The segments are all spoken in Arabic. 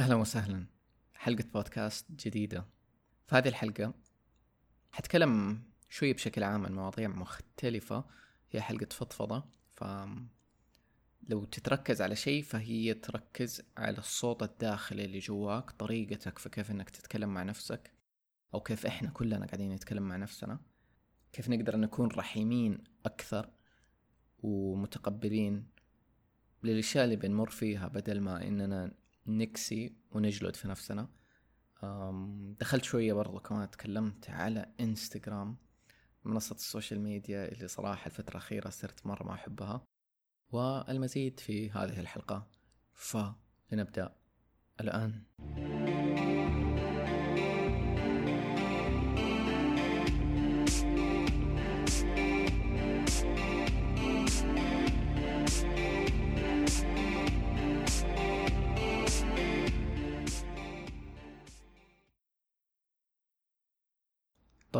أهلا وسهلا. حلقة بودكاست جديدة. في هذه الحلقة حتكلم شوي بشكل عام عن مواضيع مختلفة. هي حلقة فضفضة ف لو تتركز على شيء فهي تركز على الصوت الداخلي اللي جواك طريقتك في كيف إنك تتكلم مع نفسك أو كيف إحنا كلنا قاعدين نتكلم مع نفسنا. كيف نقدر نكون رحيمين أكثر ومتقبلين للأشياء اللي بنمر فيها بدل ما إننا نقسى ونجلد في نفسنا. دخلت شوية برضو كمان تكلمت على إنستغرام منصة ال social media اللي صراحة الفترة الأخيرة صرت مرة ما أحبها. والمزيد في هذه الحلقة. فلنبدأ الآن.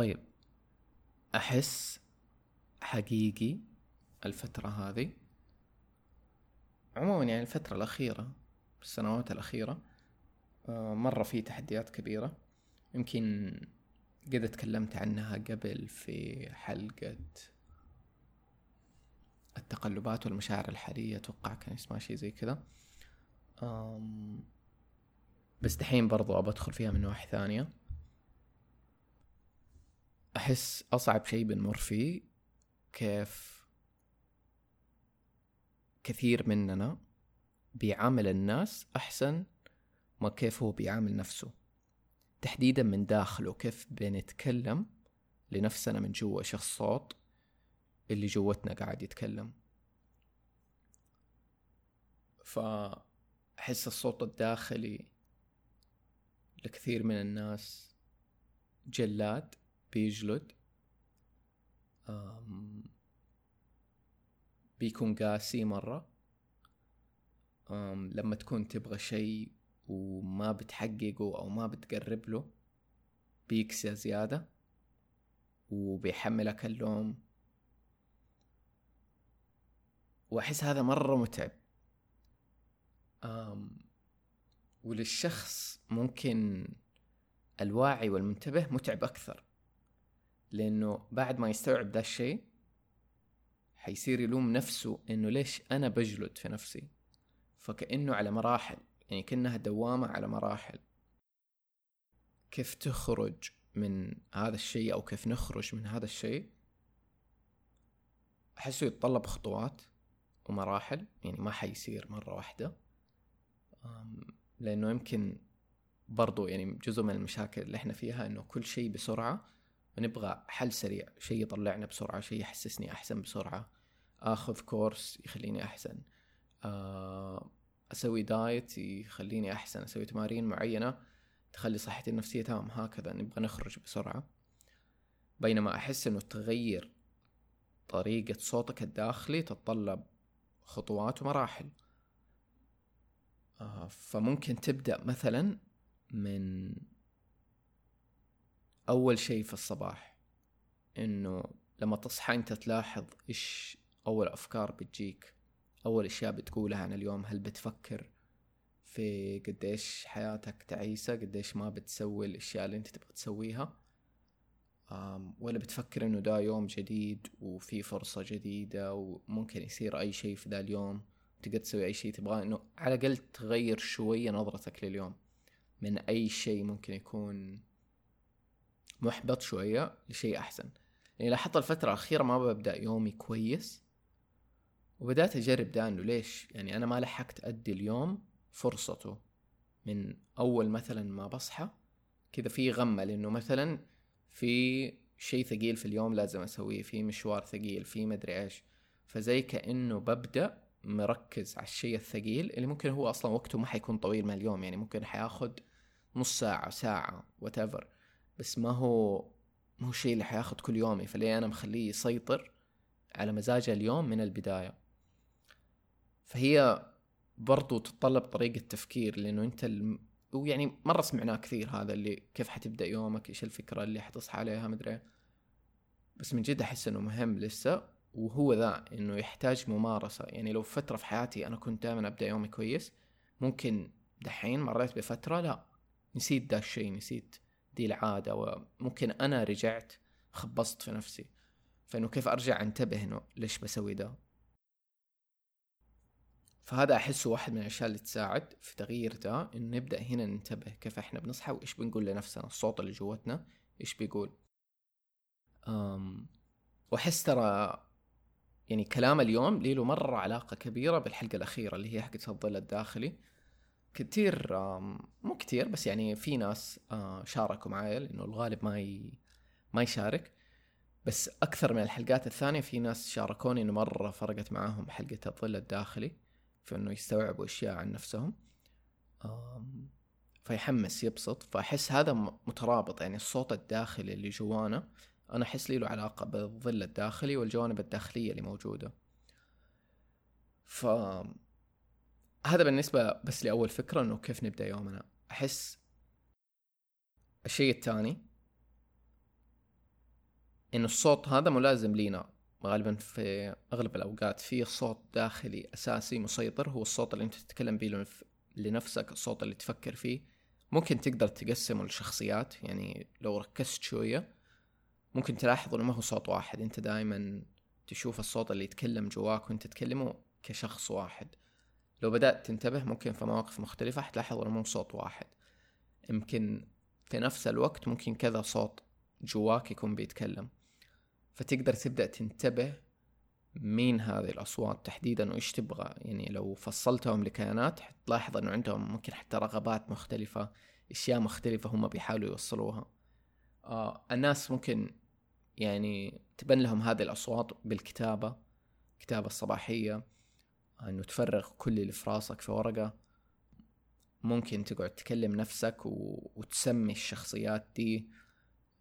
طيب أحس حقيقي الفترة هذه. عموما يعني الفترة الأخيرة السنوات الأخيرة آه، مرة في تحديات كبيرة. يمكن قد تكلمت عنها قبل في حلقة التقلبات والمشاعر الحالية أتوقع كان اسمها شي زي كذا. بس دحين برضو أبى أدخل فيها من نواحي ثانية. أحس أصعب شيء بنمر فيه كيف كثير مننا بيعامل الناس أحسن ما كيف هو بيعامل نفسه. تحديدا من داخله كيف بنتكلم لنفسنا من جوا إيش الصوت اللي جوتنا قاعد يتكلم. فأحس الصوت الداخلي لكثير من الناس جلاد. بيجلد بيكون قاسي مرة. لما تكون تبغى شيء وما بتحققه أو ما بتقرب له بيكسى زيادة وبيحملك اللوم. وأحس هذا مرة متعب. وللشخص ممكن الواعي والمنتبه متعب أكثر. لأنه بعد ما يستوعب ذا الشيء حيصير يلوم نفسه إنه ليش أنا بجلد في نفسي؟ فكأنه على مراحل يعني كأنها دوامة على مراحل. كيف تخرج من هذا الشيء أو كيف نخرج من هذا الشيء؟ أحسه يتطلب خطوات ومراحل يعني ما حيصير مرة واحدة. لأنه يمكن برضو يعني جزء من المشاكل اللي إحنا فيها إنه كل شيء بسرعة ونبغى حل سريع. شيء يطلعنا بسرعة شيء يحسسني أحسن بسرعة. آخذ كورس يخليني أحسن. آه، أسوي دايت يخليني أحسن. أسوي تمارين معينة تخلي صحتي النفسية تمام. هكذا نبغى نخرج بسرعة. بينما أحس أنه تغير طريقة صوتك الداخلي تتطلب خطوات ومراحل. آه، فممكن تبدأ مثلا من أول شيء في الصباح إنه لما تصحى أنت تلاحظ إيش أول أفكار بتجيك أول أشياء بتقولها عن اليوم هل بتفكر في قديش حياتك تعيسة قديش ما بتسوي الأشياء اللي أنت تبغى تسويها ولا بتفكر إنه ده يوم جديد وفي فرصة جديدة وممكن يصير أي شيء في ذا اليوم تقدر تسوي أي شيء تبغاه إنه على الأقل تغير شوية نظرتك لليوم من أي شيء ممكن يكون محبط شوية لشيء أحسن. يعني لاحظت الفترة الأخيرة ما ببدأ يومي كويس وبدأت أجرب ده إنه ليش؟ يعني أنا ما لحقت أدي اليوم فرصته. من أول مثلا ما بصحى كذا في غمة لأنه مثلا في شيء ثقيل في اليوم لازم أسويه في مشوار ثقيل في مدري إيش. فزي كأنه ببدأ مركز على الشيء الثقيل اللي ممكن هو أصلا وقته ما حيكون طويل من اليوم. يعني ممكن حياخد نص ساعة ساعة whatever. بس ما هو ما هو اللي حياخد كل يومي فليه أنا مخليه يسيطر على مزاجه اليوم من البداية؟ فهي برضو تتطلب طريقة تفكير لأنه أنت الم... ويعني مرة سمعناه كثير هذا اللي كيف حتبدأ يومك إيش الفكرة اللي حتصحى عليها مدري بس من جد أحس إنه مهم لسه وهو ذا إنه يحتاج ممارسة. يعني لو فترة في حياتي أنا كنت دائما أبدأ يومي كويس ممكن دحين مريت بفترة لا نسيت دا الشيء نسيت دي العادة وممكن أنا رجعت خبصت في نفسي. فإنه كيف أرجع أنتبه إنه ليش بسوي ده؟ فهذا أحسه واحد من الأشياء اللي تساعد في تغيير ده إنه نبدأ هنا ننتبه كيف إحنا بنصحى وإيش بنقول لنفسنا الصوت اللي جوتنا إيش بيقول. أم وأحس ترى يعني كلام اليوم لي له مرة علاقة كبيرة بالحلقة الأخيرة اللي هي حقة الظل الداخلي. كتير مو كتير بس يعني في ناس آه، شاركوا معايا لأنه الغالب ما ي... ما يشارك. بس أكثر من الحلقات الثانية في ناس شاركوني إنه مرة فرقت معاهم حلقة الظل الداخلي في إنه يستوعبوا أشياء عن نفسهم. فيحمس يبسط. فأحس هذا مترابط يعني الصوت الداخلي اللي جوانا أنا أحس لي له علاقة بالظل الداخلي والجوانب الداخلية اللي موجودة. ف هذا بالنسبة بس لأول فكرة إنه كيف نبدأ يومنا. أحس الشيء الثاني إنه الصوت هذا ملازم لينا. غالبا في أغلب الأوقات في صوت داخلي أساسي مسيطر هو الصوت اللي أنت تتكلم به لنفسك الصوت اللي تفكر فيه. ممكن تقدر تقسمه لشخصيات يعني لو ركزت شوية ممكن تلاحظ إنه ما هو صوت واحد. أنت دائما تشوف الصوت اللي يتكلم جواك وأنت تكلمه كشخص واحد. لو بدأت تنتبه ممكن في مواقف مختلفة حتلاحظ انه مو صوت واحد. يمكن في نفس الوقت ممكن كذا صوت جواك يكون بيتكلم. فتقدر تبدأ تنتبه مين هذه الأصوات تحديدا وإيش تبغى. يعني لو فصلتهم لكيانات حتلاحظ أنه عندهم ممكن حتى رغبات مختلفة أشياء مختلفة هم بيحاولوا يوصلوها. آه الناس ممكن يعني تبان لهم هذه الأصوات بالكتابة الكتابة الصباحية. إنه تفرغ كل اللي في راسك في ورقة. ممكن تقعد تكلم نفسك و... وتسمي الشخصيات دي.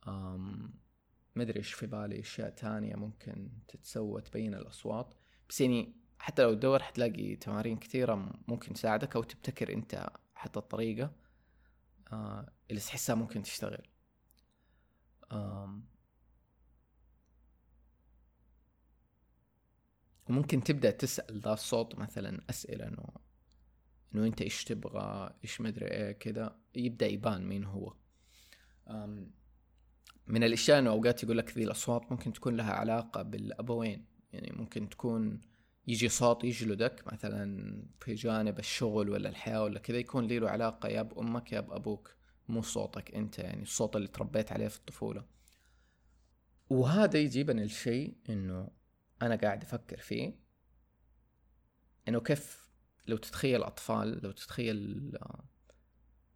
أم... مدري إيش في بالي أشياء تانية ممكن تتسوى تبين الأصوات. بس يعني حتى لو تدور حتلاقي تمارين كثيرة ممكن تساعدك أو تبتكر أنت حتى الطريقة آه اللي تحسها ممكن تشتغل. آم وممكن تبدأ تسأل ذا الصوت مثلا أسئلة إنه إنه أنت إيش تبغى إيش مدري إيه كذا يبدأ يبان مين هو. من الأشياء إنه أوقات يقول لك ذي الأصوات ممكن تكون لها علاقة بالأبوين. يعني ممكن تكون يجي صوت يجلدك مثلا في جانب الشغل ولا الحياة ولا كذا يكون له علاقة يا بأمك يا بأبوك مو صوتك أنت يعني الصوت اللي تربيت عليه في الطفولة. وهذا يجيبني الشيء إنه أنا قاعد أفكر فيه إنه كيف لو تتخيل أطفال لو تتخيل آه،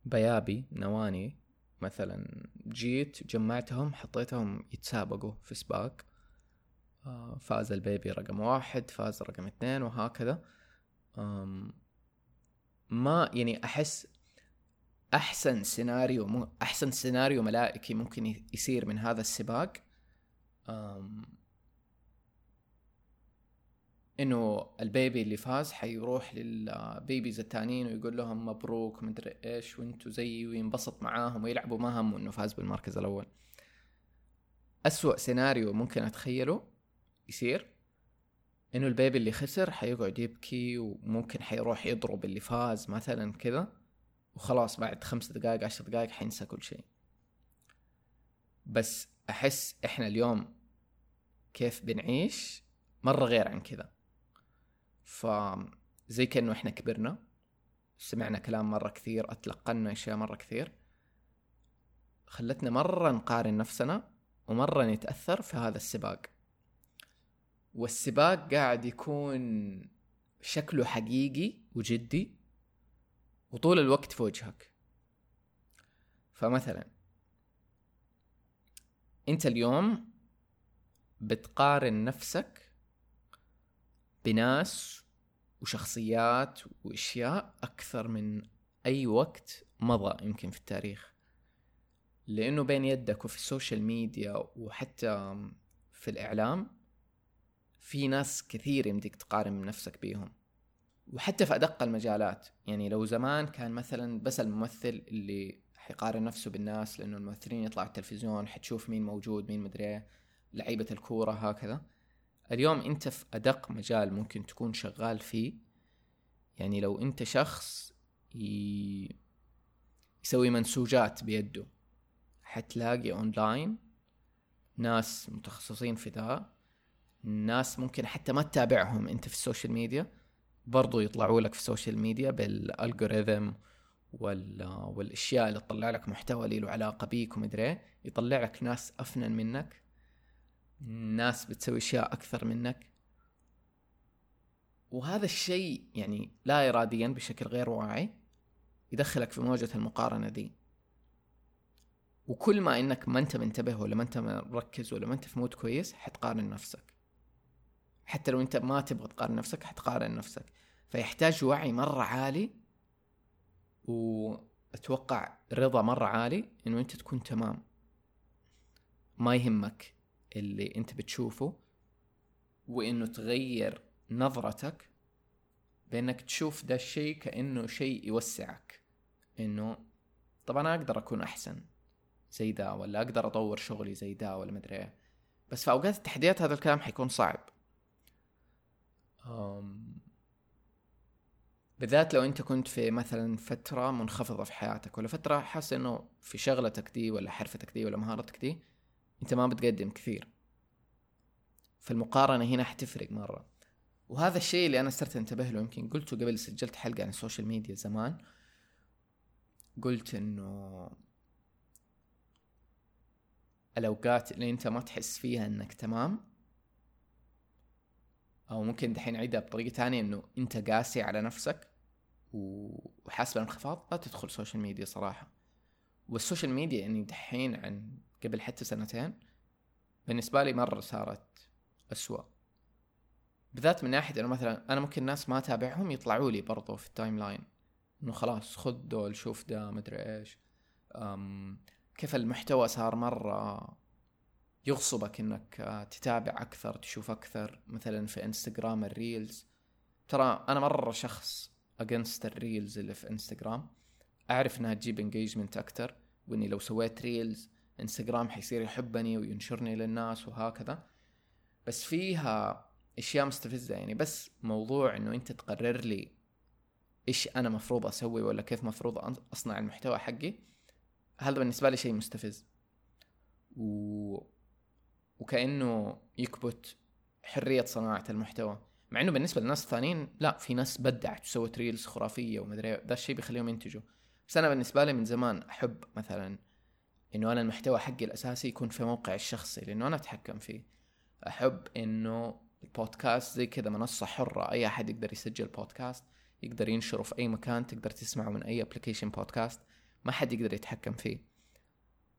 بيبي مثلا جيت جمعتهم حطيتهم يتسابقوا في سباق آه، فاز ال baby رقم واحد فاز رقم اثنين وهكذا. ما يعني أحس أحسن سيناريو أحسن سيناريو ملائكي ممكن يصير من هذا السباق. إنه ال baby اللي فاز حيروح لل babies التانيين ويقول لهم مبروك مدري إيش وإنتوا زيي وينبسط معاهم ويلعبوا ما همه انه فاز بالمركز الأول. أسوأ سيناريو ممكن أتخيله يصير إنه ال baby اللي خسر حيقعد يبكي وممكن حيروح يضرب اللي فاز مثلا كذا وخلاص بعد خمس دقائق عشر دقائق حينسى كل شيء. بس أحس إحنا اليوم كيف بنعيش مرة غير عن كذا. فزي كأنه إحنا كبرنا سمعنا كلام مرة كثير أتلقنا أشياء مرة كثير. خلتنا مرة نقارن نفسنا ومرة نتأثر في هذا السباق. والسباق قاعد يكون شكله حقيقي وجدي وطول الوقت في وجهك. فمثلا أنت اليوم بتقارن نفسك بناس وشخصيات وأشياء أكثر من أي وقت مضى يمكن في التاريخ. لأنه بين يدك وفي ال social media وحتى في الإعلام في ناس كثير يمديك تقارن نفسك بيهم. وحتى في أدق المجالات. يعني لو زمان كان مثلا بس الممثل اللي حيقارن نفسه بالناس لأنه الممثلين يطلعوا التلفزيون حتشوف مين موجود مين مدري إيه لعيبة الكورة هكذا. اليوم انت في أدق مجال ممكن تكون شغال فيه يعني لو انت شخص. يسوي منسوجات بيده حتلاقي اونلاين ناس متخصصين في ذا ناس ممكن حتى ما تتابعهم انت في ال social media برضو يطلعوا لك في ال social media بال algorithm وال... والأشياء اللي تطلع لك محتوى اللي له علاقة بيك ومدري يطلع لك ناس أفنن منك ناس بتسوي أشياء أكثر منك. وهذا الشيء يعني لا اراديا بشكل غير واعي يدخلك في موجة المقارنة دي. وكل ما إنك ما أنت منتبه ولا ما أنت مركز ولا ما أنت في مود كويس حتقارن نفسك. حتى لو أنت ما تبغى تقارن نفسك حتقارن نفسك. فيحتاج وعي مرة عالي. وأتوقع رضا مرة عالي إنه أنت تكون تمام. ما يهمك. اللي انت بتشوفه وإنه تغير نظرتك بإنك تشوف ده الشيء كأنه شيء يوسعك. إنه طبعا أنا أقدر أكون أحسن زي دا ولا أقدر أطور شغلي زي دا ولا مدري إيه. بس في أوقات التحديات هذا الكلام حيكون صعب. أم بالذات لو أنت كنت في مثلا فترة منخفضة في حياتك ولا فترة حاسس إنه في شغلتك دي ولا حرفتك دي ولا مهارتك دي أنت ما بتقدم كثير. فالمقارنة هنا حتفرق مرة. وهذا الشيء اللي أنا صرت أنتبه له يمكن قلته قبل سجلت حلقة عن السوشيال ميديا زمان. قلت إنه الأوقات اللي أنت ما تحس فيها إنك تمام أو ممكن دحين اعيدها بطريقة ثانية إنه أنت قاسي على نفسك وحاسس بالانخفاض لا تدخل سوشيال ميديا صراحة. والسوشيال ميديا يعني دحين عن قبل حتى سنتين بالنسبة لي مرة صارت أسوأ. بالذات من ناحية إنه مثلا أنا ممكن ناس ما أتابعهم يطلعوا لي برضو في timeline. إنه خلاص خذ دول شوف ده مدري إيش. أم كيف المحتوى صار مرة يغصبك إنك تتابع أكثر تشوف أكثر. مثلا في إنستغرام ال reels. ترى أنا مرة شخص against ال reels اللي في إنستغرام. أعرف إنها تجيب engagement أكثر وإني لو سويت reels انستغرام حيصير يحبني وينشرني للناس وهكذا. بس فيها أشياء مستفزة يعني. بس موضوع إنه أنت تقرر لي إيش أنا مفروض أسوي ولا كيف مفروض أصنع المحتوى حقي هذا بالنسبة لي شيء مستفز. و... وكأنه يكبت حرية صناعة المحتوى. مع إنه بالنسبة للناس الثانيين لا في ناس بدعت وسوت reels خرافية ومدري ذا الشيء بيخليهم ينتجوا. بس أنا بالنسبة لي من زمان أحب مثلا إنه أنا المحتوى حقي الأساسي يكون في موقعي الشخصي لأنه أنا أتحكم فيه. أحب إنه البودكاست زي كذا منصة حرة أي أحد يقدر يسجل بودكاست يقدر ينشره في أي مكان تقدر تسمعه من أي application بودكاست ما حد يقدر يتحكم فيه.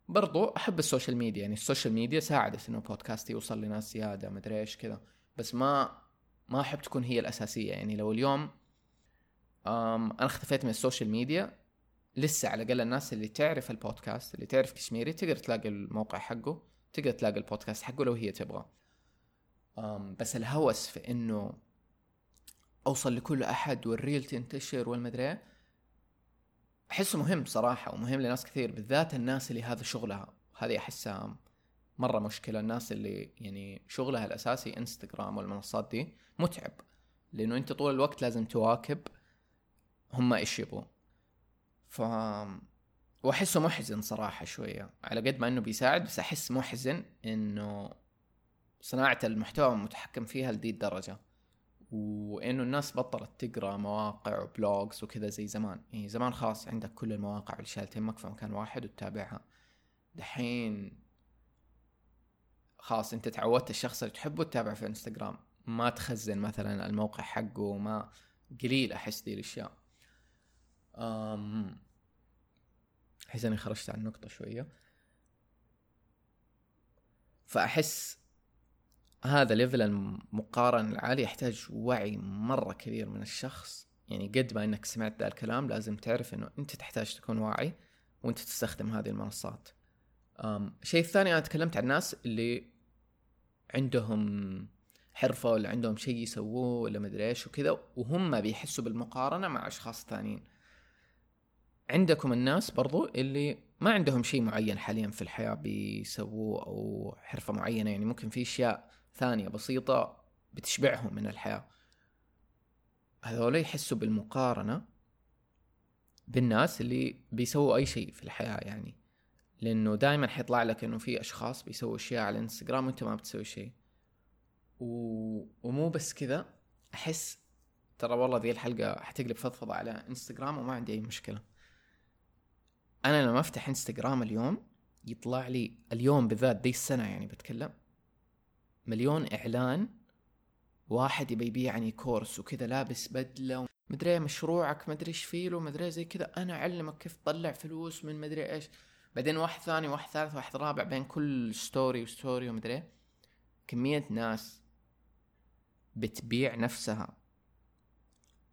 برضو أحب السوشيال ميديا يعني السوشيال ميديا ساعدت إنه بودكاست يوصل لناس زيادة مدري إيش كذا. بس ما ما أحب تكون هي الأساسية يعني لو اليوم أنا اختفيت من السوشيال ميديا لسه على الأقل الناس اللي تعرف البودكاست اللي تعرف كشميري تقدر تلاقي الموقع حقه تقدر تلاقي البودكاست حقه لو هي تبغى. بس الهوس في إنه أوصل لكل أحد والريل تنتشر والمدري أحسه مهم صراحة ومهم لناس كثير بالذات الناس اللي هذا شغلها. هذه أحسها مرة مشكلة الناس اللي يعني شغلها الأساسي إنستغرام والمنصات دي متعب لأنه أنت طول الوقت لازم تواكب هم إيش يبغوا ف وأحسه محزن صراحة شوية على قد ما إنه بيساعد بس أحس محزن إنه صناعة المحتوى متحكم فيها لدي الدرجة. وإنه الناس بطلت تقرأ مواقع وبلوجز وكذا زي زمان. يعني زمان خلاص عندك كل المواقع اللي تهمك في مكان واحد وتتابعها. دحين خلاص أنت تعودت الشخص اللي تحبه تتابعه في إنستغرام. ما تخزن مثلا الموقع حقه ما قليل أحس دي الأشياء. أم... احس اني خرجت عن النقطة شوية. فأحس هذا level المقارنة العالي يحتاج وعي مرة كبير من الشخص. يعني قد ما إنك سمعت ذا الكلام لازم تعرف إنه أنت تحتاج تكون واعي وأنت تستخدم هذه المنصات. الشيء الثاني أنا تكلمت عن الناس اللي عندهم حرفة ولا عندهم شيء يسووه ولا مدري إيش وكذا وهم بيحسوا بالمقارنة مع أشخاص ثانيين. عندكم الناس برضو اللي ما عندهم شيء معين حاليا في الحياة بيسووه أو حرفة معينة يعني ممكن في أشياء ثانية بسيطة بتشبعهم من الحياة. هذول يحسوا بالمقارنة بالناس اللي بيسووا أي شيء في الحياة يعني لأنه دائما حيطلع لك إنه في أشخاص بيسووا أشياء على الانستغرام وأنت ما بتسوي شيء. و... ومو بس كذا أحس ترى والله ذي الحلقة حتقلب فضفضة على إنستغرام وما عندي أي مشكلة. أنا لما أفتح إنستغرام اليوم يطلع لي اليوم بالذات ذي السنة يعني بتكلم مليون إعلان واحد يبي يبيعني كورس وكذا لابس بدلة مدري مشروعك مدري إيش فيه مدري زي كذا. أنا أعلمك كيف تطلع فلوس من مدري إيش. بعدين واحد ثاني واحد ثالث واحد رابع بين كل story و story ومدري كمية ناس بتبيع نفسها.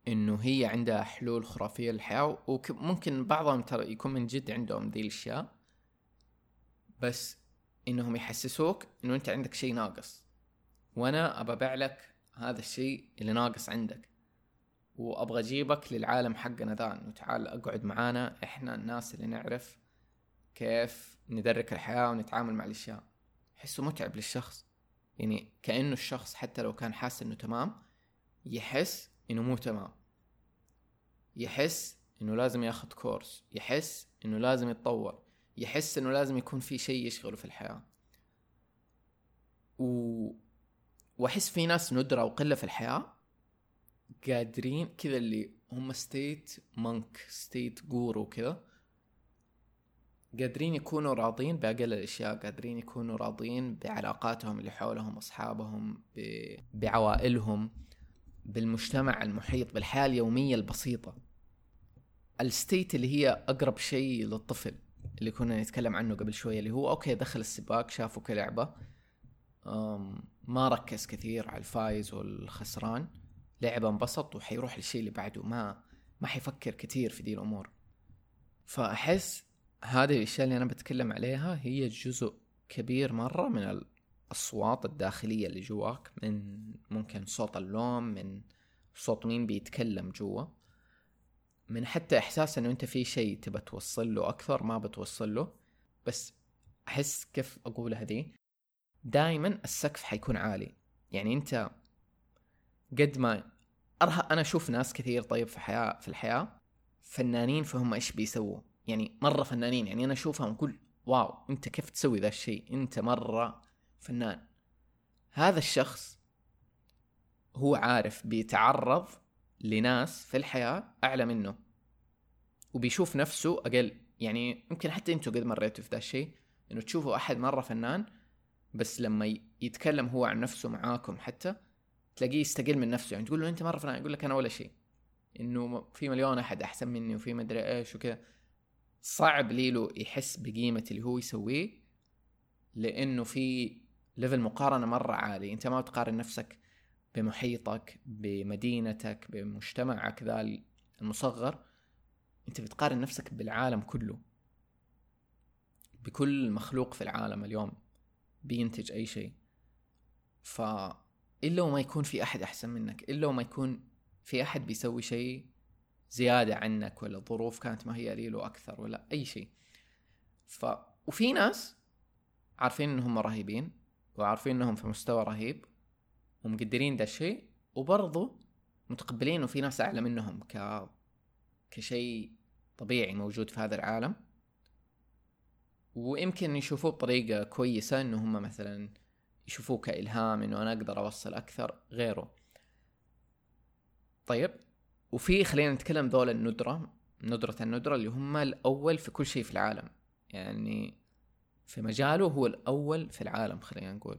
إنه هي عندها حلول خرافية للحياة وممكن بعضهم ترى يكون من جد عندهم ذي الأشياء بس إنهم يحسسوك إنه أنت عندك شيء ناقص. وأنا أبى أبيع لك هذا الشيء اللي ناقص عندك وأبغى أجيبك للعالم حقنا ذا إنه تعال أقعد معانا إحنا الناس اللي نعرف كيف ندرك الحياة ونتعامل مع الأشياء. حسه متعب للشخص يعني كأنه الشخص حتى لو كان حاسس إنه تمام يحس إنه مو تمام. يحس إنه لازم ياخذ كورس يحس إنه لازم يتطور. يحس إنه لازم يكون في شيء يشغله في الحياة. و... وأحس في ناس ندرة وقلة في الحياة قادرين كذا اللي هم state monk state guru كذا قادرين يكونوا راضين بأقل الأشياء قادرين يكونوا راضين بعلاقاتهم اللي حولهم أصحابهم ب... بعوائلهم. بالمجتمع المحيط بالحياة اليومية البسيطة. ال state اللي هي أقرب شيء للطفل اللي كنا نتكلم عنه قبل شوية اللي هو okay دخل السباق شافه كلعبة ما ركز كثير على الفايز والخسران لعبة انبسط وحيروح للشيء اللي بعده ما ما حيفكر كثير في دي الأمور. فأحس هذه الأشياء اللي أنا بتكلم عليها هي جزء كبير مرة من الأصوات الداخلية اللي جواك من ممكن صوت اللوم من صوت مين بيتكلم جوا. من حتى إحساس إنه أنت في شيء تبى توصل له أكثر ما بتوصل له. بس أحس كيف أقولها دي دائما السقف حيكون عالي. يعني أنت قد ما أرها أنا أشوف ناس كثير طيب في حياة في الحياة فنانين فهم إيش بيسووا. يعني مرة فنانين يعني أنا أشوفهم أقول واو أنت كيف تسوي ذا الشيء؟ أنت مرة فنان. هذا الشخص هو عارف بيتعرض لناس في الحياة أعلى منه وبيشوف نفسه أقل. يعني يمكن حتى أنتم قد مريتوا في ذا الشيء إنه تشوفوا أحد مرة فنان بس لما يتكلم هو عن نفسه معاكم حتى تلاقيه يستقل من نفسه. يعني تقول له أنت مرة فنان؟ يقول لك أنا ولا شيء. إنه في مليون أحد أحسن مني وفي مدري إيش وكذا. صعب ليلو يحس بقيمة اللي هو يسويه لأنه في level مقارنة مرة عالي. أنت ما تقارن نفسك بمحيطك بمدينتك بمجتمعك ذا المصغر. أنت بتقارن نفسك بالعالم كله. بكل مخلوق في العالم اليوم بينتج أي شيء. فإلا وما يكون في أحد أحسن منك إلا وما يكون في أحد بيسوي شيء زيادة عنك ولا الظروف كانت ما هي ليلو أكثر ولا أي شيء. ف وفي ناس عارفين إنهم رهيبين. وعارفين إنهم في مستوى رهيب ومقدرين ده الشيء وبرضو متقبلين إنه في ناس اعلى منهم ك كشيء طبيعي موجود في هذا العالم. ويمكن يشوفوه بطريقة كويسة إنه هم مثلا يشوفوه كإلهام إنه أنا أقدر أوصل أكثر غيره. طيب وفي خلينا نتكلم ذول الندرة ندرة الندرة اللي هم الأول في كل شيء في العالم. يعني في مجاله هو الأول في العالم خلينا نقول.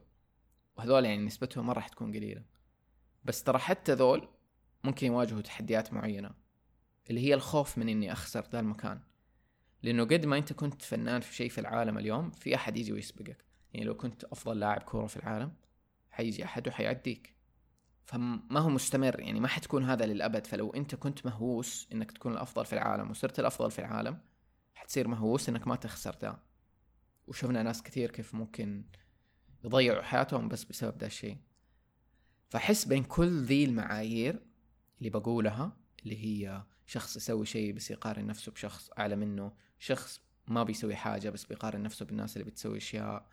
وهذول يعني نسبتهم ما راح تكون قليلة. بس ترى حتى ذول ممكن يواجهوا تحديات معينة اللي هي الخوف من إني أخسر ذا المكان. لأنه قد ما أنت كنت فنان في شيء في العالم اليوم في أحد يجي ويسبقك. يعني لو كنت أفضل لاعب كورة في العالم حيجي أحد وحيعديك. فما هو مستمر يعني ما حتكون هذا للأبد. فلو أنت كنت مهووس إنك تكون الأفضل في العالم وصرت الأفضل في العالم حتصير مهووس إنك ما تخسر ذا. وشفنا ناس كثير كيف ممكن يضيعوا حياتهم بس بسبب ذا الشيء. فحس بين كل ذي المعايير اللي بقولها اللي هي شخص يسوي شيء بس يقارن نفسه بشخص أعلى منه شخص ما بيسوي حاجة بس بيقارن نفسه بالناس اللي بتسوي أشياء.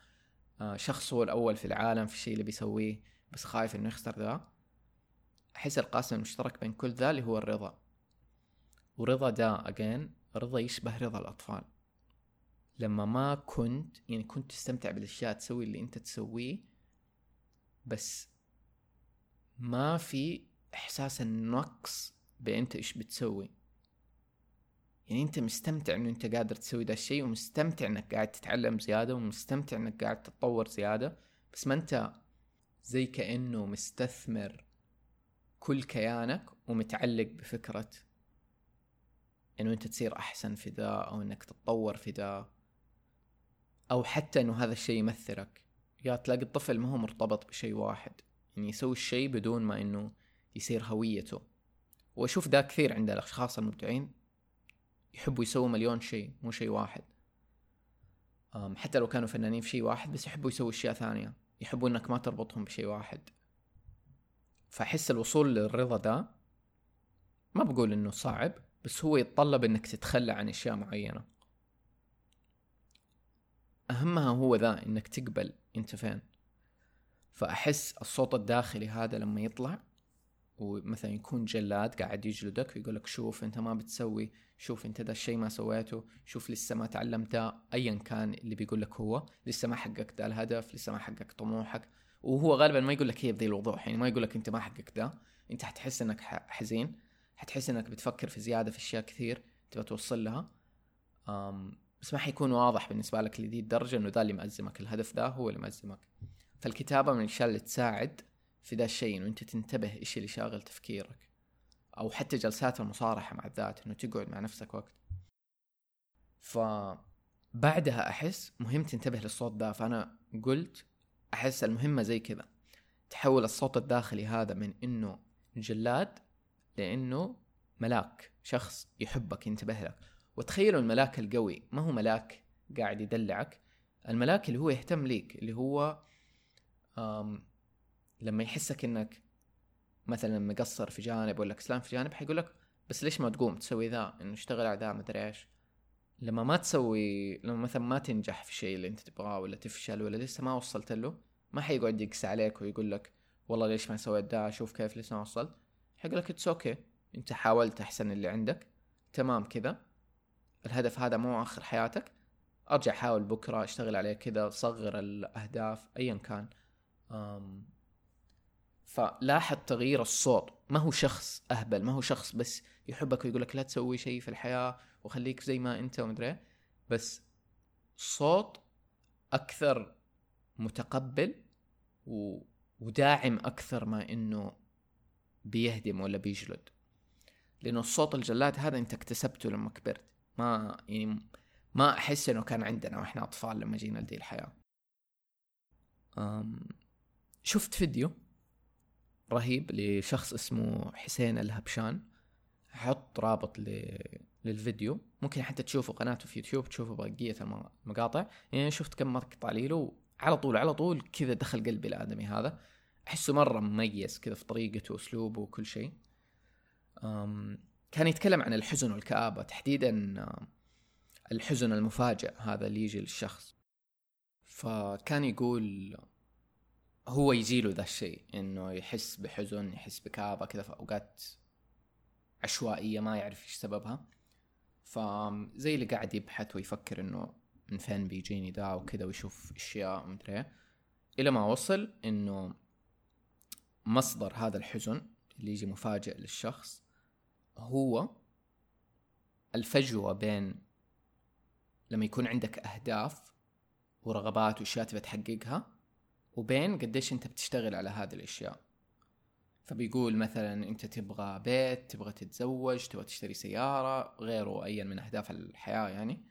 آه، شخص هو الأول في العالم في الشيء اللي بيسويه بس خايف إنه يخسر ذا. أحس القاسم المشترك بين كل ذا اللي هو الرضا. ورضا ده اجين رضا يشبه رضا الأطفال. لما ما كنت يعني كنت تستمتع بالأشياء تسوي اللي أنت تسويه بس ما في إحساس النقص بانت إيش بتسوي. يعني أنت مستمتع إنه أنت قادر تسوي ده الشيء ومستمتع إنك قاعد تتعلم زيادة ومستمتع إنك قاعد تتطور زيادة بس ما أنت زي كأنه مستثمر كل كيانك ومتعلق بفكرة إنه أنت تصير أحسن في ذا أو إنك تتطور في ذا. أو حتى إنه هذا الشيء يمثلك. يا تلاقي الطفل ما هو مرتبط بشيء واحد. يعني يسوي الشيء بدون ما إنه يصير هويته. وأشوف ذا كثير عند الأشخاص المبدعين. يحبوا يسووا مليون شيء مو شيء واحد. حتى لو كانوا فنانين في شيء واحد بس يحبوا يسووا أشياء ثانية. يحبوا إنك ما تربطهم بشيء واحد. فأحس الوصول للرضا ده ما بقول إنه صعب بس هو يتطلب إنك تتخلى عن أشياء معينة. أهمها هو ذا إنك تقبل انت فين فأحس الصوت الداخلي هذا لما يطلع ومثلا يكون جلاد قاعد يجلدك ويقول لك شوف أنت ما بتسوي شوف أنت ذا الشيء ما سويته شوف لسه ما تعلمته ايا كان اللي بيقول لك هو لسه ما حققت ذا الهدف لسه ما حققت طموحك. وهو غالبا ما يقول لك هي بذي الوضوح يعني ما يقول لك أنت ما حققت ذا. أنت حتحس إنك حزين حتحس إنك بتفكر في زيادة في أشياء كثير تبغى توصل لها. بس ما حيكون واضح بالنسبة لك لذي الدرجة إنه ذا اللي مأزمك الهدف ذا هو اللي مأزمك. فالكتابة من الاشياء اللي تساعد في ذا الشيء إنه أنت تنتبه إيش اللي شاغل تفكيرك. أو حتى جلسات المصارحة مع الذات إنه تقعد مع نفسك وقت. فبعدها أحس مهم تنتبه للصوت ده فأنا قلت أحس المهمة زي كذا. تحول الصوت الداخلي هذا من إنه جلاد لإنه ملاك شخص يحبك ينتبه لك. وتخيلوا الملاك القوي ما هو ملاك قاعد يدلعك؟ الملاك اللي هو يهتم ليك اللي هو لما يحسك إنك مثلا مقصر في جانب ولا كسلان في جانب حيقول لك بس ليش ما تقوم؟ تسوي ذا إنه اشتغل على ذا مدري إيش. لما ما تسوي لما مثلا ما تنجح في الشيء اللي أنت تبغاه ولا تفشل ولا لسه ما وصلت له ما حيقعد يقسى عليك ويقول لك والله ليش ما سويت ده شوف كيف لسه ما وصلت. حيقول لك it's okay أنت حاولت أحسن اللي عندك. تمام كذا. الهدف هذا مو آخر حياتك. أرجع حاول بكرة أشتغل عليه كذا صغر الأهداف ايا كان. أم فلاحظ تغيير الصوت. ما هو شخص أهبل ما هو شخص بس يحبك ويقول لك لا تسوي شيء في الحياة وخليك زي ما أنت ومدري بس صوت أكثر متقبل و... وداعم أكثر ما إنه بيهدم ولا بيجلد. لأنه الصوت الجلاد هذا أنت اكتسبته لما كبرت. ما يعني ما أحس إنه كان عندنا وإحنا أطفال لما جينا لدي الحياة. أم شفت فيديو رهيب لشخص اسمه حسين الهبشان. حط رابط ل... للفيديو. ممكن حتى تشوفوا قناته في يوتيوب تشوفوا بقية المقاطع. يعني شفت كم مقطع له على طول على طول كذا دخل قلبي الآدمي هذا. أحسه مرة مميز كذا في طريقته وأسلوبه وكل شيء. كان يتكلم عن الحزن والكآبة تحديدا الحزن المفاجئ هذا اللي يجي للشخص. فكان يقول هو يجيله ذا الشيء إنه يحس بحزن يحس بكآبة كذا في اوقات عشوائية ما يعرف إيش سببها. فزي اللي قاعد يبحث ويفكر إنه من فين بيجيني ذا وكذا ويشوف أشياء ومدري إلى ما وصل إنه مصدر هذا الحزن اللي يجي مفاجئ للشخص هو الفجوة بين لما يكون عندك أهداف ورغبات وأشياء تبي تحققها وبين قديش أنت بتشتغل على هذه الأشياء. فبيقول مثلا أنت تبغى بيت تبغى تتزوج تبغى تشتري سيارة غيره أيا من أهداف الحياة يعني.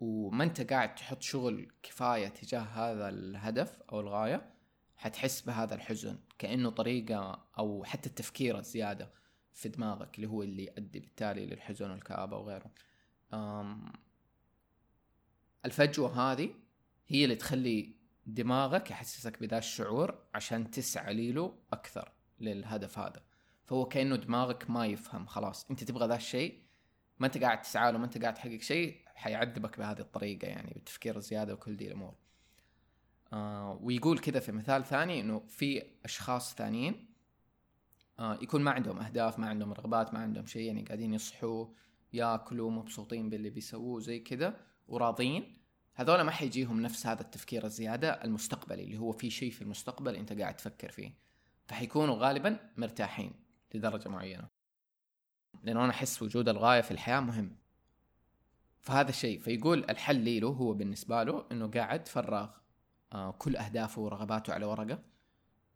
وما أنت قاعد تحط شغل كفاية تجاه هذا الهدف أو الغاية حتحس بهذا الحزن كأنه طريقة أو حتى التفكير الزيادة. في دماغك اللي هو اللي يؤدي بالتالي للحزن والكآبة وغيره. الفجوة هذه هي اللي تخلي دماغك يحسسك بذا الشعور عشان تسعى له أكثر للهدف هذا. فهو كأنه دماغك ما يفهم خلاص أنت تبغى ذا الشيء ما أنت قاعد تسعى له ما أنت قاعد تحقق شيء حيعذبك بهذه الطريقة يعني بالتفكير الزيادة وكل دي الأمور. آه ويقول كذا في مثال ثاني إنه في أشخاص ثانيين يكون ما عندهم أهداف ما عندهم رغبات ما عندهم شيء يعني قاعدين يصحوا ياكلوا مبسوطين باللي بيسووه زي كذا وراضين. هذول ما حيجيهم نفس هذا التفكير الزيادة المستقبلي اللي هو في شيء في المستقبل أنت قاعد تفكر فيه. فحيكونوا غالبا مرتاحين لدرجة معينة. لأنه أنا أحس وجود الغاية في الحياة مهم. فهذا الشيء فيقول الحل له هو بالنسبة له إنه قاعد فرغ آه كل أهدافه ورغباته على ورقة.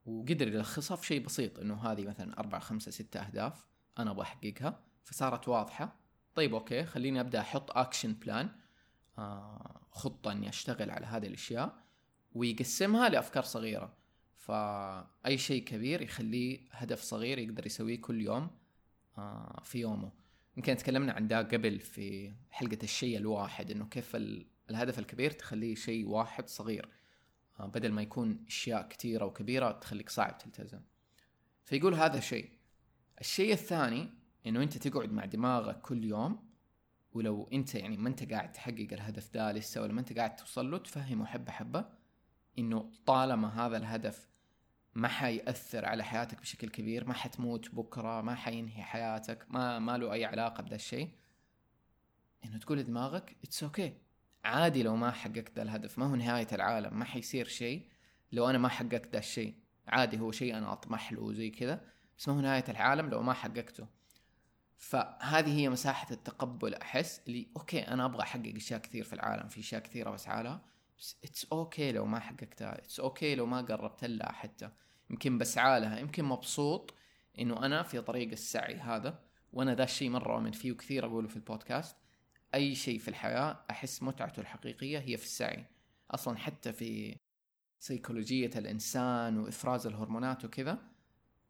وقدر يلخصها في شيء بسيط إنه هذه مثلا أربعة خمسة ستة أهداف أنا أبغى أحققها فصارت واضحة. طيب okay خليني أبدأ أحط action plan آه خطة إني أشتغل على هذه الأشياء ويقسمها لأفكار صغيرة. فأي شيء كبير يخليه هدف صغير يقدر يسويه كل يوم آه في يومه. يمكن تكلمنا عن ده قبل في حلقة الشيء الواحد إنه كيف الهدف الكبير تخليه شيء واحد صغير. بدل ما يكون أشياء كثيرة وكبيرة تخليك صعب تلتزم فيقول هذا شيء الشيء الثاني إنه أنت تقعد مع دماغك كل يوم ولو أنت يعني ما أنت قاعد تحقق الهدف ده لسه ولا ما أنت قاعد توصل له تفهمه حبة حبة إنه طالما هذا الهدف ما حيأثر على حياتك بشكل كبير ما حتموت بكرة ما حينهي حياتك ما ما له أي علاقة بدا الشيء إنه تقول لدماغك it's okay okay. عادي لو ما حققت ذا الهدف ما هو نهاية العالم ما حيصير شيء. لو أنا ما حققت ذا الشيء عادي هو شيء أنا أطمح له وزي كذا بس ما هو نهاية العالم لو ما حققته. فهذه هي مساحة التقبل أحس اللي okay أنا أبغى أحقق أشياء كثير في العالم في أشياء كثيرة بسعى لها بس it's okay لو ما حققتها it's okay لو ما قربت لها حتى. يمكن بسعى لها يمكن مبسوط إنه أنا في طريق السعي هذا وأنا ذا الشيء مرة أؤمن فيه وكثير أقوله في البودكاست. أي شيء في الحياة أحس متعته الحقيقية هي في السعي. أصلا حتى في سيكولوجية الإنسان وإفراز الهرمونات وكذا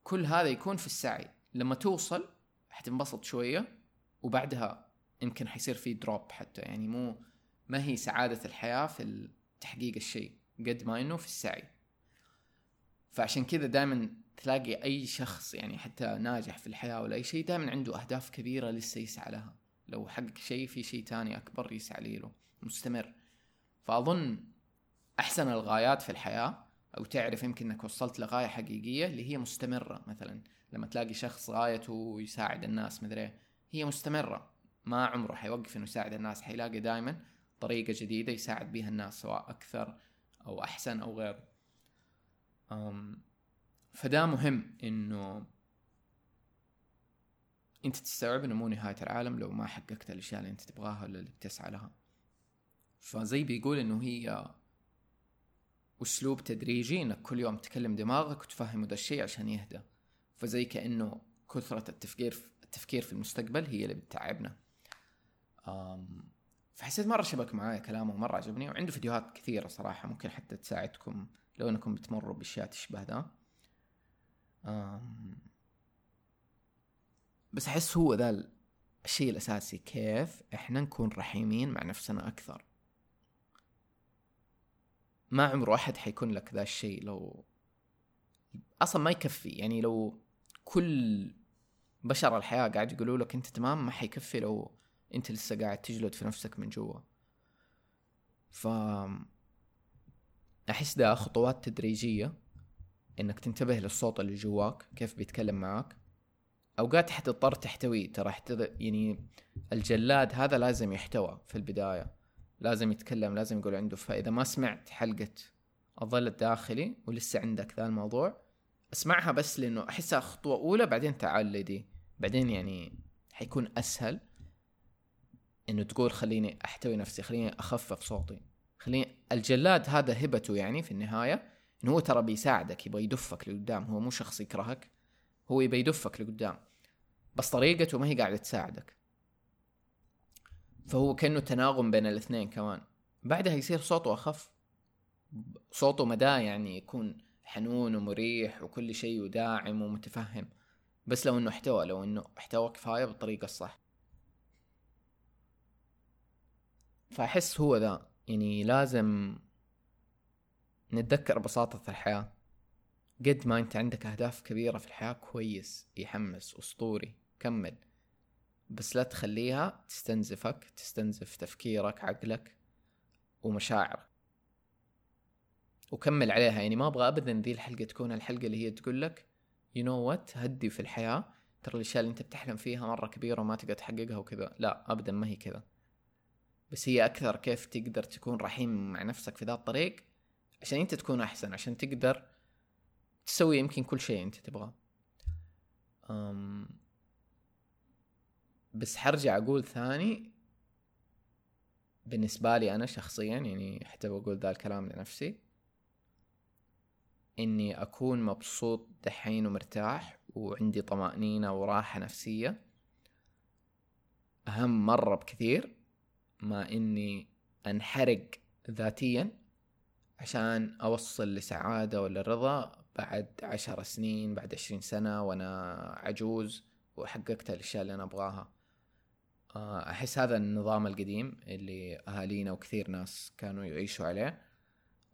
كل هذا يكون في السعي. لما توصل حتنبسط شوية وبعدها يمكن حيصير في دروب حتى. يعني مو ما هي سعادة الحياة في تحقيق الشيء. قد ما إنه في السعي. فعشان كذا دائما تلاقي أي شخص يعني حتى ناجح في الحياة ولا أي شيء دائما عنده أهداف كبيرة لسه يسعى لها. لو حقق شيء في شيء تاني أكبر يسعى له. مستمر. فأظن أحسن الغايات في الحياة أو تعرف يمكن أنك وصلت لغاية حقيقية اللي هي مستمرة. مثلا لما تلاقي شخص غايته يساعد الناس مدري هي مستمرة. ما عمره حيوقف إنه يساعد الناس حيلاقي دائما طريقة جديدة يساعد بها الناس سواء أكثر أو أحسن أو غيره فده مهم إنه انت تستوعب انه مو نهاية العالم لو ما حققت الأشياء اللي انت تبغاها ولا اللي بتسعى لها. فزي بيقول إنه هي أسلوب تدريجي إنك كل يوم تكلم دماغك وتفهمه ده الشيء عشان يهدى. فزي كأنه كثرة التفكير في التفكير في المستقبل هي اللي بتتعبنا. فحسيت مرة شبك معايا كلامه ومرة عجبني وعنده فيديوهات كثيرة صراحة ممكن حتى تساعدكم لو إنكم بتمروا بأشياء تشبه ده. بس أحس هو ذا الشيء الأساسي كيف إحنا نكون رحيمين مع نفسنا أكثر. ما عمره احد حيكون لك ذا الشيء لو أصلا ما يكفي. يعني لو كل بشر الحياة قاعد يقولوا لك أنت تمام ما حيكفي لو أنت لسه قاعد تجلد في نفسك من جوا. ف أحس ده خطوات تدريجية إنك تنتبه للصوت اللي جواك كيف بيتكلم معاك. أوقات حتضطر تحتوي ترى يعني الجلاد هذا لازم يحتوى في البداية. لازم يتكلم لازم يقول عنده فاذا ما سمعت حلقة الظل الداخلي ولسه عندك ذا الموضوع اسمعها بس لأنه أحسها خطوة أولى بعدين تعال لدي. بعدين يعني حيكون أسهل إنه تقول خليني أحتوي نفسي خليني أخفف صوتي. خليني الجلاد هذا هبته يعني في النهاية إنه هو ترى بيساعدك يبغى يدفك لقدام هو مو شخص يكرهك هو يبى يدفك لقدام. بس طريقته ما هي قاعدة تساعدك. فهو كأنه تناغم بين الاثنين كمان. بعدها يصير صوته أخف. صوته مداه يعني يكون حنون ومريح وكل شيء وداعم ومتفهم. بس لو إنه احتوى لو إنه احتوى كفاية بالطريقة الصح. فأحس هو ذا. يعني لازم نتذكر بساطة الحياة. قد ما أنت عندك أهداف كبيرة في الحياة كويس يحمس أسطوري. كمل. بس لا تخليها تستنزفك تستنزف تفكيرك عقلك ومشاعرك. وكمل عليها. يعني ما أبغى ابدا ذي الحلقة تكون الحلقة اللي هي تقول لك you know what هدي في الحياة. ترى الأشياء اللي أنت بتحلم فيها مرة كبيرة وما تقدر تحققها وكذا. لا ابدا ما هي كذا. بس هي أكثر كيف تقدر تكون رحيم مع نفسك في ذا الطريق؟ عشان أنت تكون أحسن عشان تقدر تسوي يمكن كل شيء أنت تبغاه. بس حرجع أقول ثاني بالنسبة لي أنا شخصيا يعني حتى بقول ذا الكلام لنفسي إني أكون مبسوط دحين ومرتاح وعندي طمأنينة وراحة نفسية. أهم مرة بكثير ما إني أنحرق ذاتيا عشان أوصل لسعادة ولا رضا بعد عشر سنين بعد عشرين سنة وأنا عجوز وحققت الأشياء اللي أنا أبغاها. آه، أحس هذا النظام القديم اللي أهالينا وكثير ناس كانوا يعيشوا عليه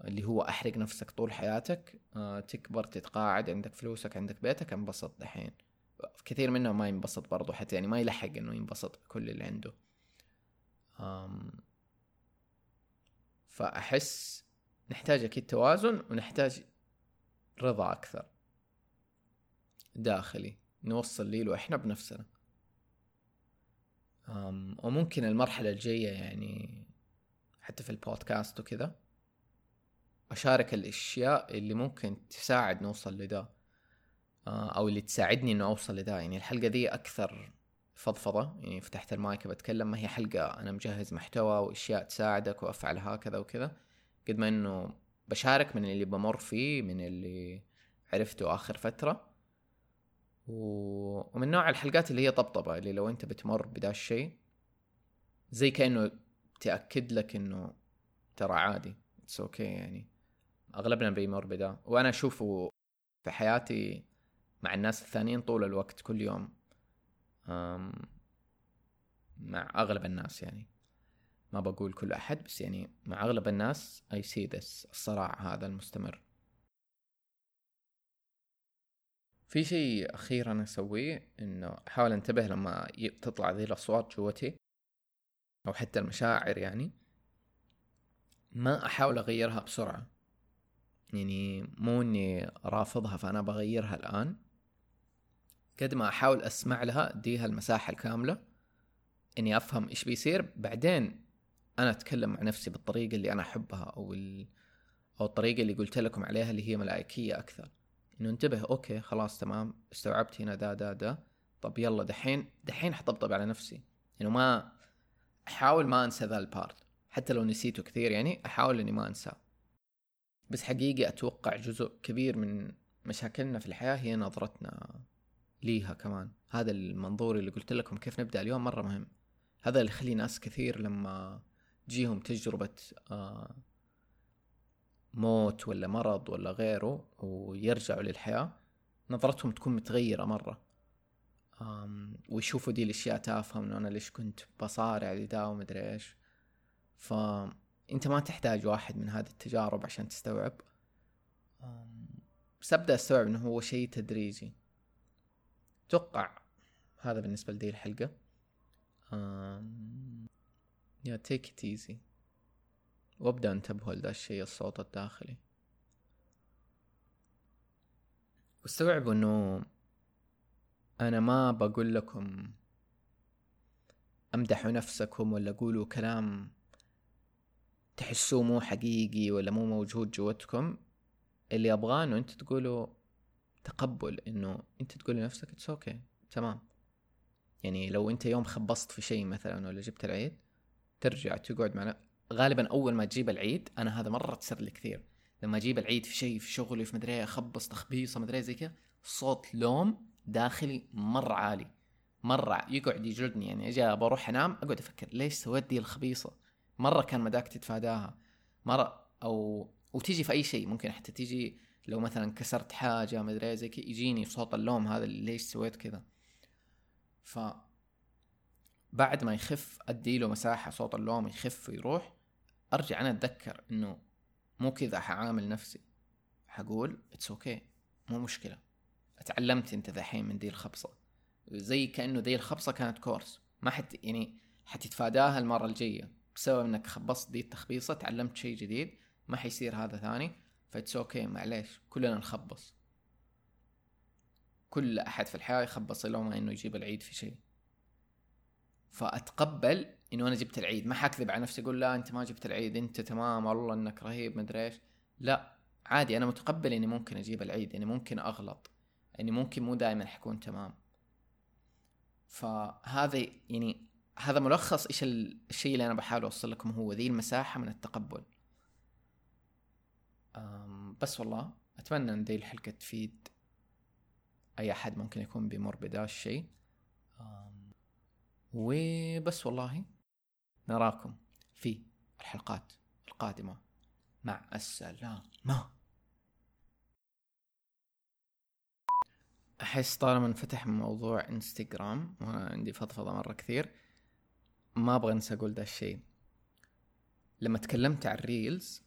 اللي هو أحرق نفسك طول حياتك آه، تكبر تتقاعد عندك فلوسك عندك بيتك انبسط دحين. كثير منهم ما ينبسط برضو حتى يعني ما يلحق إنه ينبسط بكل اللي عنده. فأحس نحتاج أكيد توازن ونحتاج رضا أكثر. داخلي نوصل ليه إحنا بنفسنا. وممكن المرحلة الجاية يعني حتى في البودكاست وكذا أشارك الأشياء اللي ممكن تساعد نوصل لده. آه، أو اللي تساعدني إنه أوصل لده. يعني الحلقة دي أكثر فضفضة. يعني فتحت المايك بتكلم ما هي حلقة أنا مجهز محتوى وأشياء تساعدك وأفعل هكذا وكذا. قد ما إنه بشارك من اللي بمر فيه من اللي عرفته آخر فترة. ومن نوع الحلقات اللي هي طبطبة اللي لو أنت بتمر بدا الشيء زي كأنه تأكد لك إنه ترى عادي it's okay okay يعني. أغلبنا بيمر بدا وأنا أشوفه في حياتي مع الناس الثانيين طول الوقت كل يوم. مع أغلب الناس يعني. ما بقول كل أحد بس يعني مع أغلب الناس I see this الصراع هذا المستمر. في شيء أخير أنا أسويه إنه أحاول أنتبه لما تطلع ذي الأصوات جواتي أو حتى المشاعر يعني. ما أحاول أغيرها بسرعة. يعني مو إني رافضها فأنا بغيرها الآن. قد ما أحاول أسمع لها أديها المساحة الكاملة إني أفهم إيش بيصير. بعدين أنا أتكلم مع نفسي بالطريقة اللي أنا أحبها أو ال... أو الطريقة اللي قلت لكم عليها اللي هي ملائكية أكثر. إنه انتبه okay خلاص تمام استوعبت هنا دا دا دا. طب يلا دحين دحين حطبطب على نفسي. انه ما أحاول ما أنسى ذا ال part حتى لو نسيته كثير يعني أحاول إني ما أنساه. بس حقيقي أتوقع جزء كبير من مشاكلنا في الحياة هي نظرتنا ليها كمان. هذا المنظور اللي قلت لكم كيف نبدأ اليوم مرة مهم. هذا اللي يخلي ناس كثير لما تجيهم تجربة آه موت ولا مرض ولا غيره ويرجعوا للحياة نظرتهم تكون متغيرة مرة. ويشوفوا دي الأشياء تافهة انه أنا ليش كنت بصارع لدا ومدري إيش. فانت ما تحتاج واحد من هذه التجارب عشان تستوعب. بس أبدأ أستوعب إنه هو شيء تدريجي. أتوقع هذا بالنسبة لدي الحلقة. يا تيك ات ايزي وابدأ انتبهوا لذا الشيء الصوت الداخلي واستوعبوا إنه أنا ما بقول لكم أمدحوا نفسكم ولا قولوا كلام تحسوه مو حقيقي ولا مو موجود جواتكم اللي ابغاه انه أنت تقولوا تقبل إنه أنت تقول لنفسك it's okay. تمام يعني لو أنت يوم خبصت في شيء مثلا ولا جبت العيد ترجع تقعد مع غالبا أول ما تجيب العيد أنا هذا مرة تصير لي كثير. لما أجيب العيد في شيء في شغلي في مدري أخبص تخبيصه مدري زي كذا صوت لوم داخلي مرة عالي. مرة يقعد يجلدني يعني أجي بروح أنام أقعد أفكر ليش سويت دي الخبيصة؟ مرة كان مداك تتفاداها. مرة أو وتيجي في أي شيء ممكن حتى تيجي لو مثلا كسرت حاجة مدري زي كذا يجيني صوت اللوم هذا اللي ليش سويت كذا. ف بعد ما يخف ادي له مساحة صوت اللوم يخف ويروح أرجع أنا أتذكر إنه مو كذا حعامل نفسي. حقول it's okay okay. مو مشكلة. اتعلمت أنت دحين من دي الخبصة. زي كأنه دي الخبصة كانت course ما حت يعني حتتفاداها المرة الجاية. بسبب إنك خبصت دي التخبيصة تعلمت شيء جديد ما حيصير هذا ثاني. ف it's okay okay. معليش. كلنا نخبص. كل أحد في الحياة يخبص لومه إنه يجيب العيد في شيء فأتقبل إنه أنا جبت العيد. ما حكذب على نفسي أقول لا أنت ما جبت العيد أنت تمام والله إنك رهيب مدري إيش. لا عادي أنا متقبل إني ممكن أجيب العيد يعني ممكن أغلط إني ممكن مو دائما حكون تمام. فهذا يعني هذا ملخص إيش الشيء اللي أنا بحاول أوصل لكم هو ذي المساحة من التقبل. بس والله أتمنى إن ذي الحلقة تفيد أي أحد ممكن يكون بيمر بدا الشيء. وبس والله نراكم في الحلقات القادمة. مع السلامة. أحس طالما انفتح موضوع إنستغرام وأنا عندي فضفضة مرة كثير ما أبغى أنسى أقول ذا الشيء. لما تكلمت عن ال reels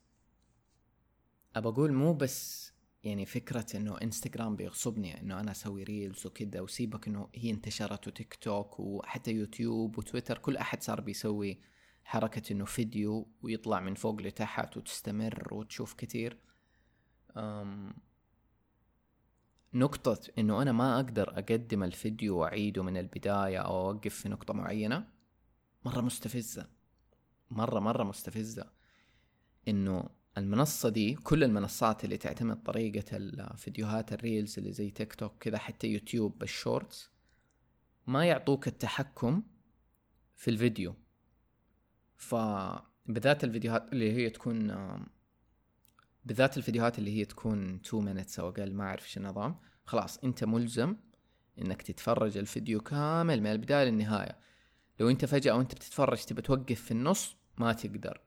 ابى أقول مو بس يعني فكرة إنه إنستغرام بيغصبني إنه أنا أسوي reels وكذا وسيبك إنه هي انتشرت وتيك توك وحتى يوتيوب وتويتر كل أحد صار بيسوي حركة إنه فيديو ويطلع من فوق لتحت وتستمر وتشوف كتير. أم نقطة إنه أنا ما أقدر أقدم الفيديو وأعيده من البداية أو أوقف في نقطة معينة مرة مستفزة. مرة مرة مستفزة. إنه المنصة دي كل المنصات اللي تعتمد طريقة الفيديوهات ال reels اللي زي تيك توك كذا حتى يوتيوب بال shorts ما يعطوك التحكم في الفيديو. فبذات الفيديوهات اللي هي تكون بالذات الفيديوهات اللي هي تكون 2 minutes أو أقل ما أعرف إيش النظام خلاص أنت ملزم إنك تتفرج الفيديو كامل من البداية للنهاية. لو أنت فجأة وأنت بتتفرج تبى توقف في النص ما تقدر.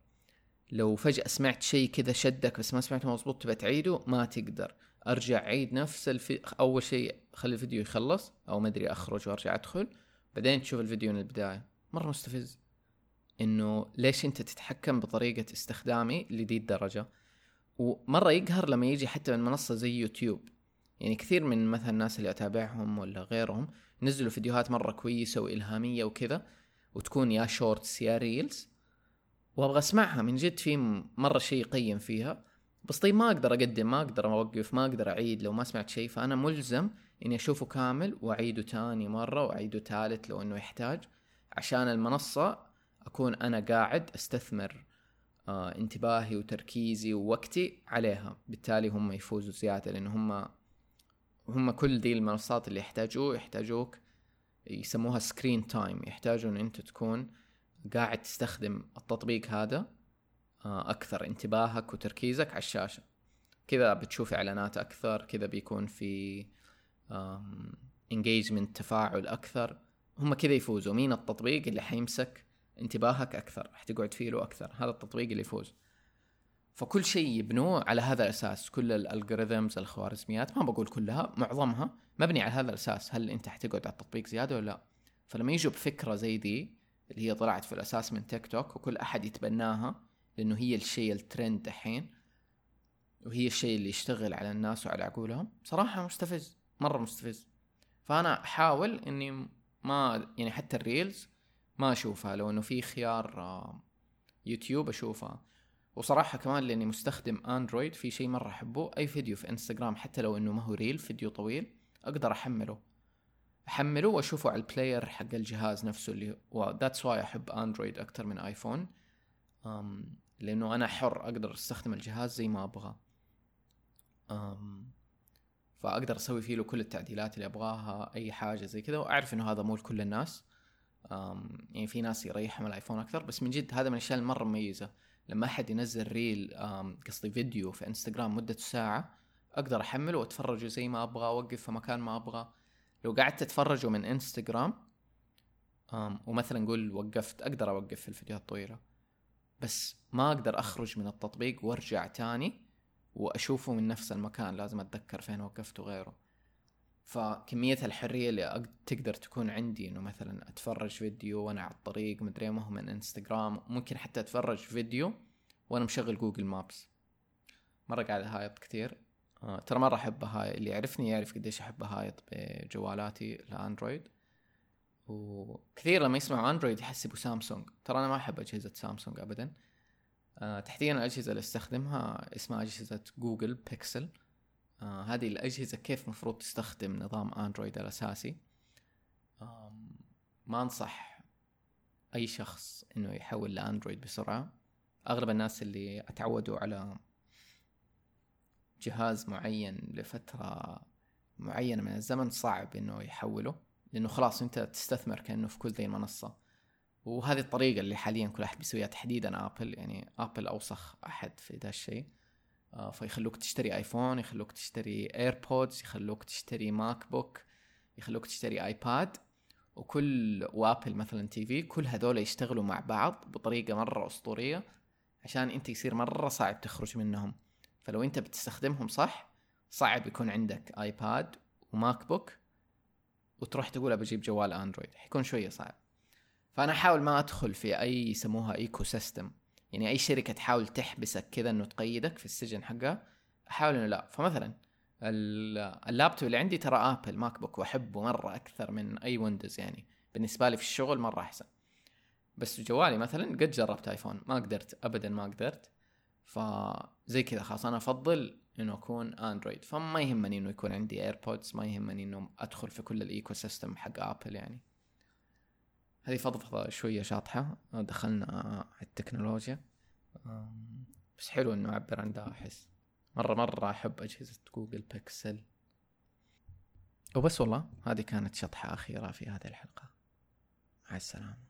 لو فجأة سمعت شيء كذا شدك بس ما سمعته مضبوط تبى تعيده ما تقدر. أرجع عيد نفس الفي... أول شيء خلي الفيديو يخلص أو ما أدري أخرج وأرجع أدخل بعدين تشوف الفيديو من البداية. مرة مستفز. إنه ليش أنت تتحكم بطريقة استخدامي لدي الدرجة؟ ومرة يقهر لما يجي حتى من منصة زي يوتيوب. يعني كثير من مثلا الناس اللي أتابعهم ولا غيرهم نزلوا فيديوهات مرة كويسة وإلهامية وكذا وتكون يا shorts يا reels وأبغى أسمعها. من جد في مرة شيء يقيم فيها. بس طيب ما أقدر أقدم ما أقدر أوقف ما أقدر أعيد لو ما سمعت شيء. فأنا ملزم إني أشوفه كامل وأعيده تاني مرة وأعيده ثالث لو إنه يحتاج. عشان المنصة أكون أنا قاعد أستثمر آه انتباهي وتركيزي ووقتي عليها. بالتالي هم يفوزوا زيادة لأن هم هم كل دي المنصات اللي يحتاجوه يحتاجوك يسموها screen time يحتاجوا ان أنت تكون قاعد تستخدم التطبيق هذا آه، أكثر انتباهك وتركيزك على الشاشة. كذا بتشوف إعلانات أكثر كذا بيكون في engagement تفاعل أكثر. هم كذا يفوزوا. مين التطبيق اللي حيمسك انتباهك أكثر؟ حتقعد فيه له أكثر. هذا التطبيق اللي يفوز. فكل شيء يبنوه على هذا الأساس. كل ال algorithms الخوارزميات ما بقول كلها معظمها مبني على هذا الأساس. هل أنت حتقعد على التطبيق زيادة ولا لا؟ فلما يجوا بفكرة زي دي اللي هي طلعت في الأساس من تيك توك وكل أحد يتبناها لأنه هي الشيء الترند دحين وهي الشيء اللي يشتغل على الناس وعلى عقولهم. صراحة مستفز مرة مستفز. فأنا أحاول إني ما يعني حتى ال reels ما أشوفها لو إنه في خيار آه، يوتيوب أشوفها. وصراحة كمان لأني مستخدم أندرويد في شيء مرة أحبه أي فيديو في إنستغرام حتى لو إنه ما هو reel فيديو طويل أقدر أحمله. أحمله وأشوفه على ال player حق الجهاز نفسه اللي هو that's why أحب اندرويد أكثر من ايفون um, لأنه أنا حر أقدر أستخدم الجهاز زي ما أبغى. um, فأقدر أسوي فيه له كل التعديلات اللي أبغاها أي حاجة زي كذا وأعرف إنه هذا مو لكل الناس. um, يعني في ناس يريحهم الايفون أكثر بس من جد هذا من الأشياء المره مميزة. لما أحد ينزل reel قصدي فيديو في انستغرام مدته ساعة أقدر أحمله واتفرجه زي ما أبغى أوقف في مكان ما أبغى. لو قعدت تتفرجوا من انستغرام ومثلا نقول وقفت أقدر أوقف في الفيديوهات الطويله بس ما أقدر أخرج من التطبيق وأرجع تاني وأشوفه من نفس المكان لازم أتذكر فين وقفت وغيره. فكمية الحرية اللي تقدر تكون عندي إنه مثلا أتفرج فيديو وأنا على الطريق مدري ما هو من انستغرام ممكن حتى أتفرج فيديو وأنا مشغل جوجل مابس مرة قاعد هايط كثير آه ترى مرة أحب هاي. اللي يعرفني يعرف قديش أحب هايط بجوالاتي الأندرويد وكثير لما يسمعوا أندرويد يحسبوا سامسونج. ترى أنا ما أحب أجهزة سامسونج أبدا. آه تحديدا الأجهزة اللي أستخدمها اسمها أجهزة جوجل بيكسل. آه هذه الأجهزة كيف مفروض تستخدم نظام أندرويد الأساسي ما أنصح أي شخص إنه يحول لأندرويد بسرعة. أغلب الناس اللي أتعودوا على جهاز معين لفترة معينة من الزمن صعب إنه يحوله لأنه خلاص أنت تستثمر كأنه في كل ذي المنصة. وهذه الطريقة اللي حاليا كل أحد بيسويها تحديدا أبل يعني أبل أوسخ أحد في ذا الشيء. آه، فيخلوك تشتري آيفون يخلوك تشتري إيربودز يخلوك تشتري ماك بوك يخلوك تشتري آيباد. وكل وآبل مثلا تي في كل هذول يشتغلوا مع بعض بطريقة مرة أسطورية عشان أنت يصير مرة صعب تخرج منهم. فلو انت بتستخدمهم صح صعب يكون عندك آيباد وماك بوك وتروح تقول بجيب جوال أندرويد. حيكون شوية صعب. فأنا أحاول ما أدخل في أي يسموها ecosystem. يعني أي شركة تحاول تحبسك كذا إنه تقيدك في السجن حقها أحاول إنه لا. فمثلا اللابتوب اللي عندي ترى آبل ماك بوك وأحبه مرة أكثر من أي ويندوز يعني. بالنسبة لي في الشغل مرة أحسن. بس جوالي مثلا قد جربت آيفون ما قدرت ابدا ما قدرت. فزي كذا خلاص أنا أفضل إنه أكون اندرويد فما يهمني إنه يكون عندي ايربودز ما يهمني إنه أدخل في كل ال ecosystem حق ابل يعني. هذه فضفضة شوية شاطحة. دخلنا على التكنولوجيا. بس حلو إنه اعبر عن ده أحس. مرة مرة أحب أجهزة جوجل بيكسل وبس والله هذه كانت شطحة أخيرة في هذه الحلقة. مع السلامة.